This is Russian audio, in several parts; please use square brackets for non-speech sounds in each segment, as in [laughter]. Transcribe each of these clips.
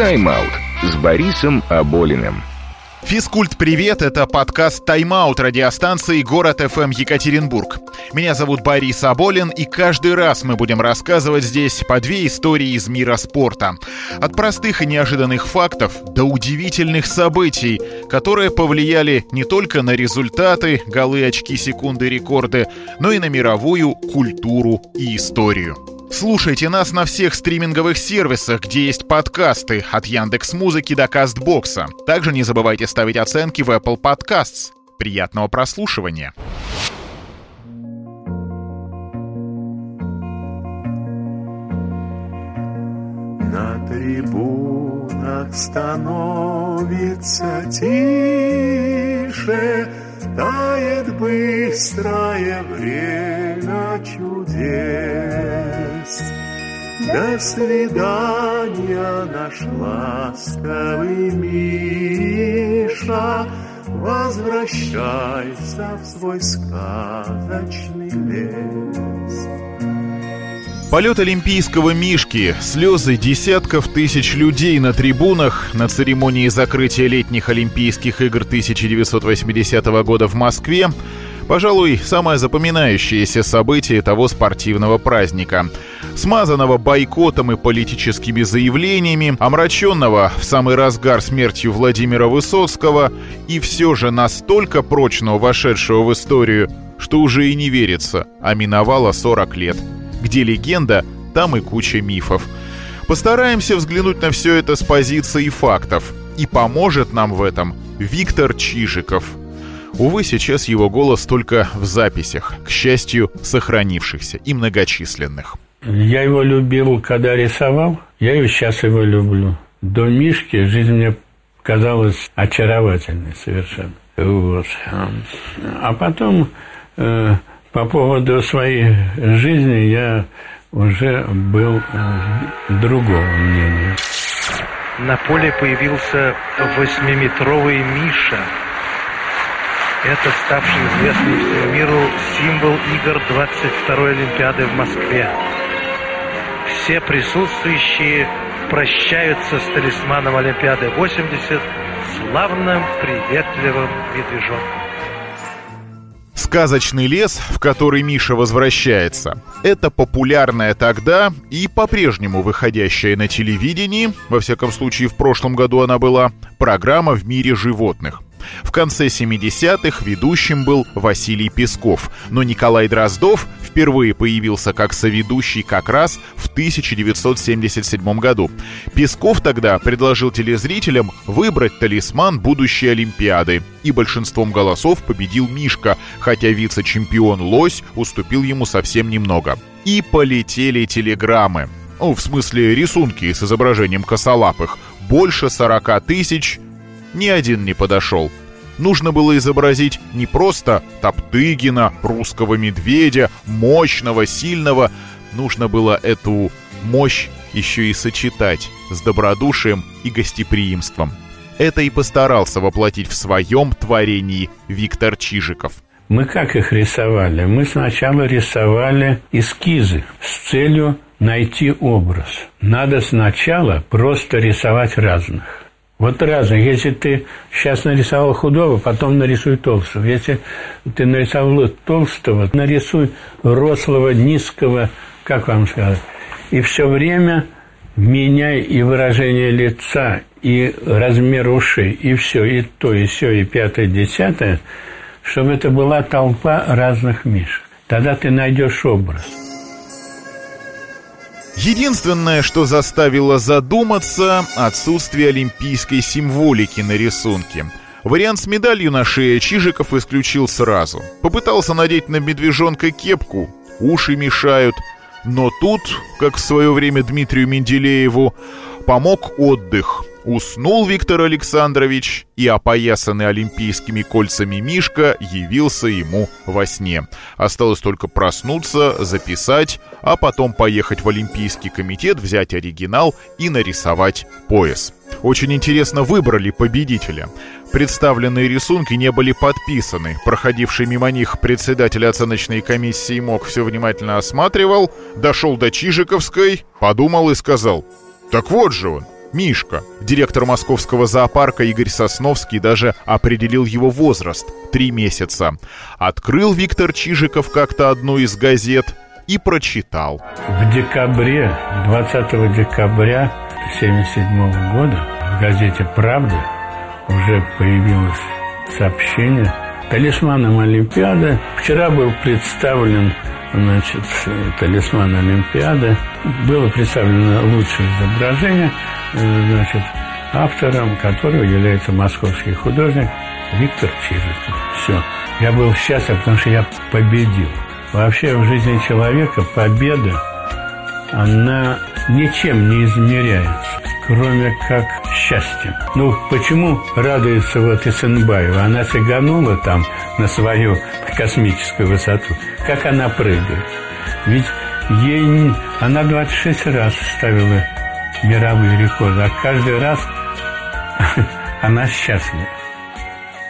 «Тайм-аут» с Борисом Аболиным. Физкульт, привет! Это подкаст «Тайм-аут» радиостанции «Город ФМ Екатеринбург». Меня зовут Борис Аболин, и каждый раз мы будем рассказывать здесь по две истории из мира спорта. От простых и неожиданных фактов до удивительных событий, которые повлияли не только на результаты, голы, очки, секунды, рекорды, но и на мировую культуру и историю. Слушайте нас на всех стриминговых сервисах, где есть подкасты, от Яндекс Музыки до Кастбокса. Также не забывайте ставить оценки в Apple Podcasts. Приятного прослушивания! На трибунах становится тише, Тает быстрое время чудес. До свидания, наш ласковый Миша, Возвращайся в свой сказочный лес. Полет олимпийского мишки, слезы десятков тысяч людей на трибунах на церемонии закрытия летних Олимпийских игр 1980 года в Москве Пожалуй, самое запоминающееся событие того спортивного праздника. Смазанного бойкотом и политическими заявлениями, омраченного в самый разгар смертью Владимира Высоцкого и все же настолько прочно вошедшего в историю, что уже и не верится, а миновало 40 лет. Где легенда, там и куча мифов. Постараемся взглянуть на все это с позиции фактов. И поможет нам в этом Виктор Чижиков. Увы, сейчас его голос только в записях, к счастью, сохранившихся и многочисленных. Я его любил, когда рисовал, я и сейчас его люблю. До Мишки жизнь мне казалась очаровательной совершенно. Вот. А потом э, по поводу своей жизни я уже был э, другого мнения. На поле появился восьмиметровый Миша. Это ставший известный всему миру символ игр 22-й Олимпиады в Москве. Все присутствующие прощаются с талисманом Олимпиады 80 славным, приветливым медвежонком. Сказочный лес, в который Миша возвращается, это популярная тогда и по-прежнему выходящая на телевидении, во всяком случае в прошлом году она была, программа «В мире животных». В конце 70-х ведущим был Василий Песков, но Николай Дроздов впервые появился как соведущий как раз в 1977 году. Песков тогда предложил телезрителям выбрать талисман будущей Олимпиады, и большинством голосов победил Мишка, хотя вице-чемпион Лось уступил ему совсем немного. И полетели телеграммы. Ну, в смысле рисунки с изображением косолапых. Больше 40 тысяч ни один не подошел. Нужно было изобразить не просто Топтыгина, русского медведя, мощного, сильного. Нужно было эту мощь еще и сочетать с добродушием и гостеприимством. Это и постарался воплотить в своем творении Виктор Чижиков. Мы как их рисовали? Мы сначала рисовали эскизы с целью найти образ. Надо сначала просто рисовать разных. Вот разных. Если ты сейчас нарисовал худого, потом нарисуй толстого. Если ты нарисовал толстого, нарисуй рослого, низкого, как вам сказать. И все время меняй и выражение лица, и размер ушей, и все, и то, и все, и пятое, десятое, чтобы это была толпа разных мишек. Тогда ты найдешь образ. Единственное, что заставило задуматься – отсутствие олимпийской символики на рисунке. Вариант с медалью на шее Чижиков исключил сразу. Попытался надеть на медвежонка кепку, уши мешают. Но тут, как в свое время Дмитрию Менделееву, помог отдых – Уснул Виктор Александрович, и опоясанный олимпийскими кольцами Мишка явился ему во сне. Осталось только проснуться, записать, а потом поехать в Олимпийский комитет, взять оригинал и нарисовать пояс. Очень интересно выбрали победителя. Представленные рисунки не были подписаны. Проходивший мимо них председатель оценочной комиссии МОК все внимательно осматривал, дошел до Чижиковской, подумал и сказал «Так вот же он, Мишка. Директор московского зоопарка Игорь Сосновский даже определил его возраст – три месяца. Открыл Виктор Чижиков как-то одну из газет и прочитал. В декабре, 20 декабря 1977 года в газете «Правда» уже появилось сообщение талисманом Олимпиады. Вчера был представлен значит, талисман Олимпиады. Было представлено лучшее изображение, значит, автором которого является московский художник Виктор Чижиков. Все. Я был счастлив, потому что я победил. Вообще в жизни человека победа, она ничем не измеряется, кроме как счастьем. Ну, почему радуется вот Исенбаева? Она сиганула там на свою космическую высоту. Как она прыгает? Ведь ей она 26 раз ставила мировые рекорды, а каждый раз [laughs] она счастлива.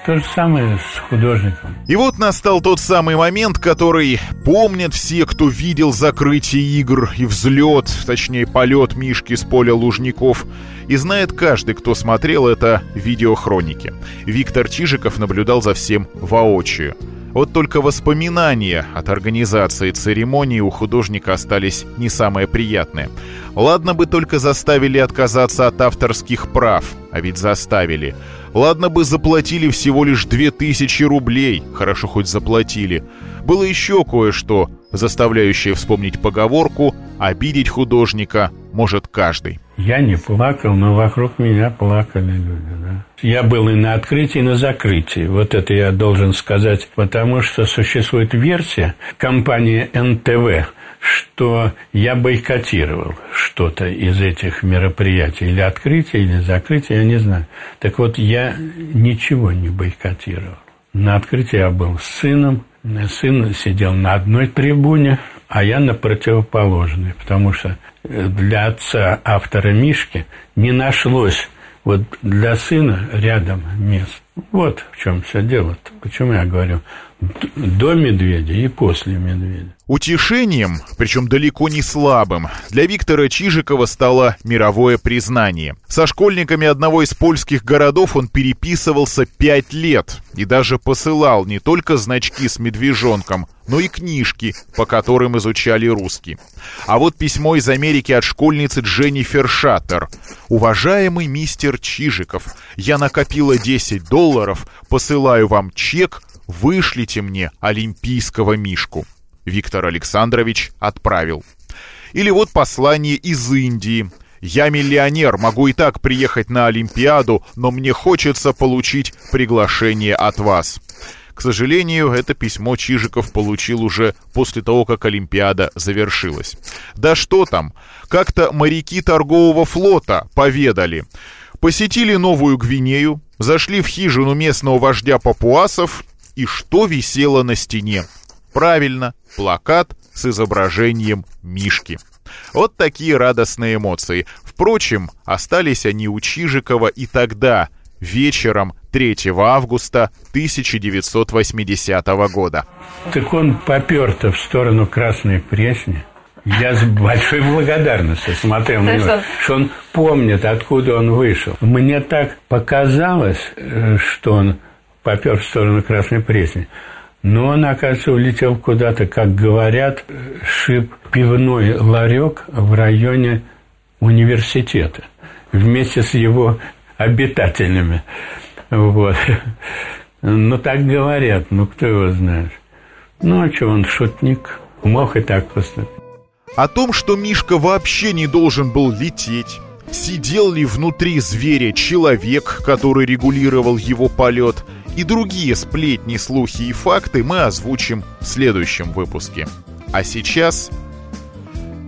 То же самое с художником. И вот настал тот самый момент, который помнят все, кто видел закрытие игр и взлет, точнее полет Мишки с поля Лужников. И знает каждый, кто смотрел это видеохроники. Виктор Чижиков наблюдал за всем воочию. Вот только воспоминания от организации церемонии у художника остались не самые приятные. Ладно бы только заставили отказаться от авторских прав, а ведь заставили. Ладно бы заплатили всего лишь 2000 рублей, хорошо хоть заплатили. Было еще кое-что, заставляющее вспомнить поговорку «обидеть художника может каждый». Я не плакал, но вокруг меня плакали люди, да. Я был и на открытии, и на закрытии. Вот это я должен сказать, потому что существует версия компании НТВ, что я бойкотировал что-то из этих мероприятий, или открытие, или закрытие, я не знаю. Так вот, я ничего не бойкотировал. На открытии я был с сыном, сын сидел на одной трибуне, а я на противоположной, потому что для отца автора Мишки не нашлось вот для сына рядом мест. Вот в чем все дело. -то. Почему я говорю до медведя и после медведя. Утешением, причем далеко не слабым, для Виктора Чижикова стало мировое признание. Со школьниками одного из польских городов он переписывался пять лет и даже посылал не только значки с медвежонком, но и книжки, по которым изучали русский. А вот письмо из Америки от школьницы Дженнифер Шаттер. «Уважаемый мистер Чижиков, я накопила 10 долларов, посылаю вам чек, вышлите мне олимпийского мишку». Виктор Александрович отправил. Или вот послание из Индии. «Я миллионер, могу и так приехать на Олимпиаду, но мне хочется получить приглашение от вас». К сожалению, это письмо Чижиков получил уже после того, как Олимпиада завершилась. Да что там, как-то моряки торгового флота поведали. Посетили Новую Гвинею, зашли в хижину местного вождя папуасов, и что висело на стене? Правильно, плакат с изображением Мишки. Вот такие радостные эмоции. Впрочем, остались они у Чижикова и тогда, вечером 3 августа 1980 года. Так он попер-то в сторону Красной Пресни. Я с большой благодарностью смотрел на него, что он помнит, откуда он вышел. Мне так показалось, э, что он попер в сторону Красной Пресни. Но он, оказывается, улетел куда-то, как говорят, шип пивной ларек в районе университета вместе с его обитателями. Вот. Ну, так говорят, ну, кто его знает. Ну, а что, он шутник, мог и так поступить. О том, что Мишка вообще не должен был лететь, сидел ли внутри зверя человек, который регулировал его полет, и другие сплетни, слухи и факты мы озвучим в следующем выпуске. А сейчас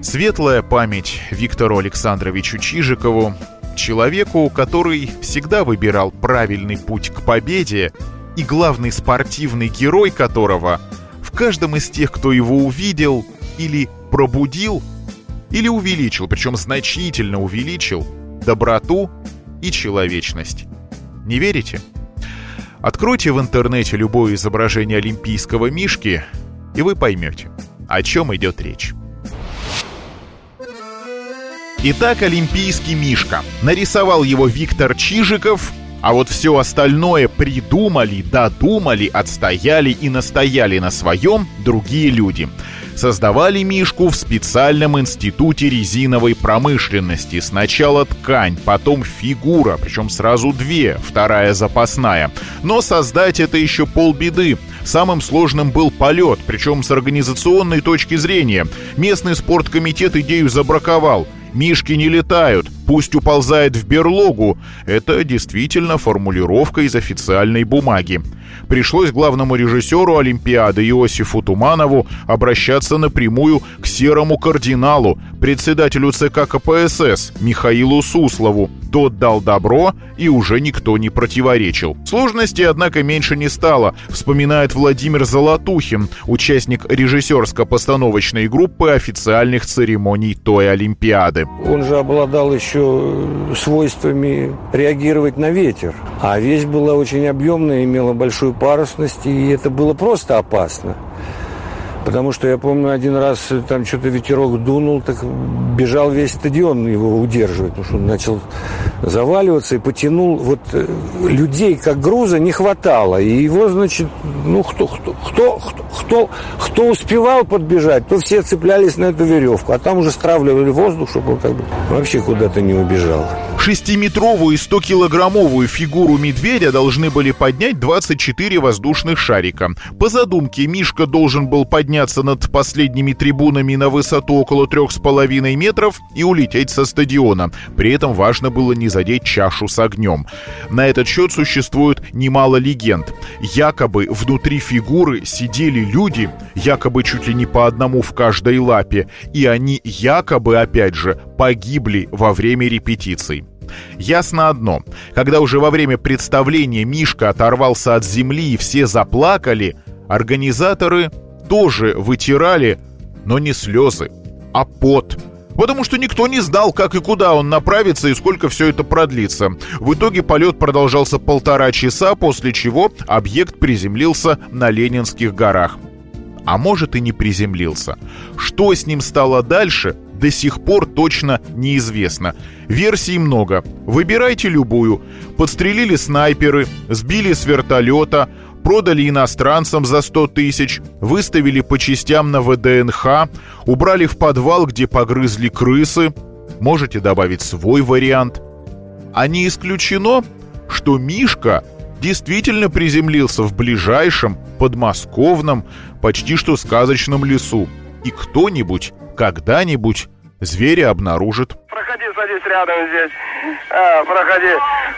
светлая память Виктору Александровичу Чижикову, человеку, который всегда выбирал правильный путь к победе и главный спортивный герой которого в каждом из тех, кто его увидел или пробудил, или увеличил, причем значительно увеличил, доброту и человечность. Не верите? Откройте в интернете любое изображение олимпийского мишки, и вы поймете, о чем идет речь. Итак, олимпийский Мишка. Нарисовал его Виктор Чижиков, а вот все остальное придумали, додумали, отстояли и настояли на своем другие люди. Создавали Мишку в специальном институте резиновой промышленности. Сначала ткань, потом фигура, причем сразу две, вторая запасная. Но создать это еще полбеды. Самым сложным был полет, причем с организационной точки зрения. Местный спорткомитет идею забраковал. Мишки не летают, пусть уползает в берлогу. Это действительно формулировка из официальной бумаги. Пришлось главному режиссеру Олимпиады Иосифу Туманову обращаться напрямую к серому кардиналу, председателю ЦК КПСС Михаилу Суслову. Тот дал добро, и уже никто не противоречил. Сложностей, однако, меньше не стало, вспоминает Владимир Золотухин, участник режиссерско-постановочной группы официальных церемоний той Олимпиады. Он же обладал еще свойствами реагировать на ветер. А вещь была очень объемная, имела большую парусность, и это было просто опасно. Потому что я помню, один раз там что-то ветерок дунул, так бежал весь стадион его удерживать, потому что он начал заваливаться и потянул. Вот э, людей как груза не хватало. И его, значит, ну, кто, кто, кто, кто, кто успевал подбежать, то все цеплялись на эту веревку. А там уже стравливали воздух, чтобы он как бы вообще куда-то не убежал. Шестиметровую и 100-килограммовую фигуру медведя должны были поднять 24 воздушных шарика. По задумке, Мишка должен был подняться над последними трибунами на высоту около 3,5 метров и улететь со стадиона. При этом важно было не задеть чашу с огнем. На этот счет существует немало легенд. Якобы внутри фигуры сидели люди, якобы чуть ли не по одному в каждой лапе, и они якобы, опять же, погибли во время репетиций. Ясно одно. Когда уже во время представления Мишка оторвался от земли и все заплакали, организаторы тоже вытирали, но не слезы, а пот. Потому что никто не знал, как и куда он направится и сколько все это продлится. В итоге полет продолжался полтора часа, после чего объект приземлился на Ленинских горах. А может и не приземлился. Что с ним стало дальше, до сих пор точно неизвестно. Версий много. Выбирайте любую. Подстрелили снайперы, сбили с вертолета, продали иностранцам за 100 тысяч, выставили по частям на ВДНХ, убрали в подвал, где погрызли крысы. Можете добавить свой вариант. А не исключено, что Мишка действительно приземлился в ближайшем, подмосковном, почти что сказочном лесу. И кто-нибудь когда-нибудь зверя обнаружит. Проходи, садись рядом здесь. А, проходи.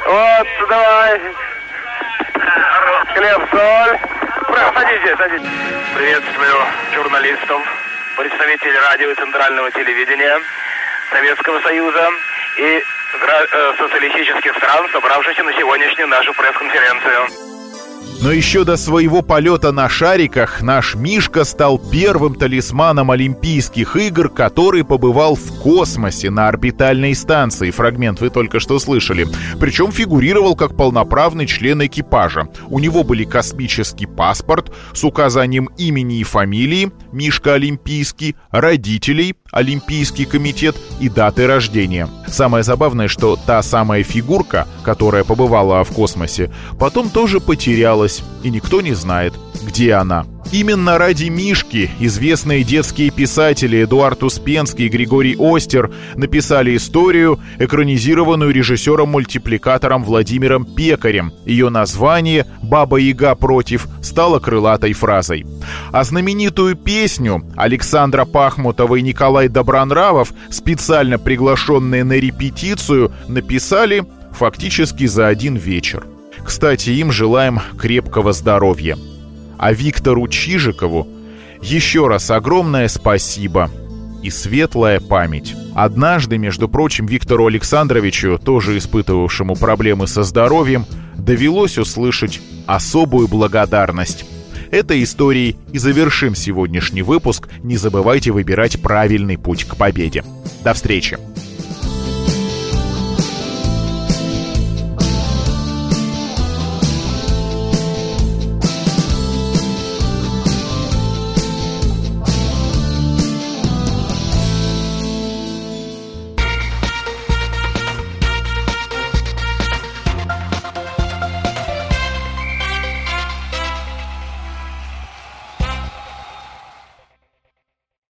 Вот, давай. Хлеб, соль. Садись здесь, садись. Приветствую журналистов, представителей радио и центрального телевидения Советского Союза и э, социалистических стран, собравшихся на сегодняшнюю нашу пресс-конференцию. Но еще до своего полета на шариках наш Мишка стал первым талисманом Олимпийских игр, который побывал в космосе на орбитальной станции. Фрагмент вы только что слышали. Причем фигурировал как полноправный член экипажа. У него были космический паспорт с указанием имени и фамилии Мишка Олимпийский, родителей, Олимпийский комитет и даты рождения. Самое забавное, что та самая фигурка, которая побывала в космосе, потом тоже потерялась осталась, и никто не знает, где она. Именно ради Мишки известные детские писатели Эдуард Успенский и Григорий Остер написали историю, экранизированную режиссером-мультипликатором Владимиром Пекарем. Ее название «Баба-яга против» стало крылатой фразой. А знаменитую песню Александра Пахмутова и Николай Добронравов, специально приглашенные на репетицию, написали фактически за один вечер. Кстати, им желаем крепкого здоровья. А Виктору Чижикову еще раз огромное спасибо и светлая память. Однажды, между прочим, Виктору Александровичу, тоже испытывавшему проблемы со здоровьем, довелось услышать особую благодарность. Этой историей и завершим сегодняшний выпуск. Не забывайте выбирать правильный путь к победе. До встречи!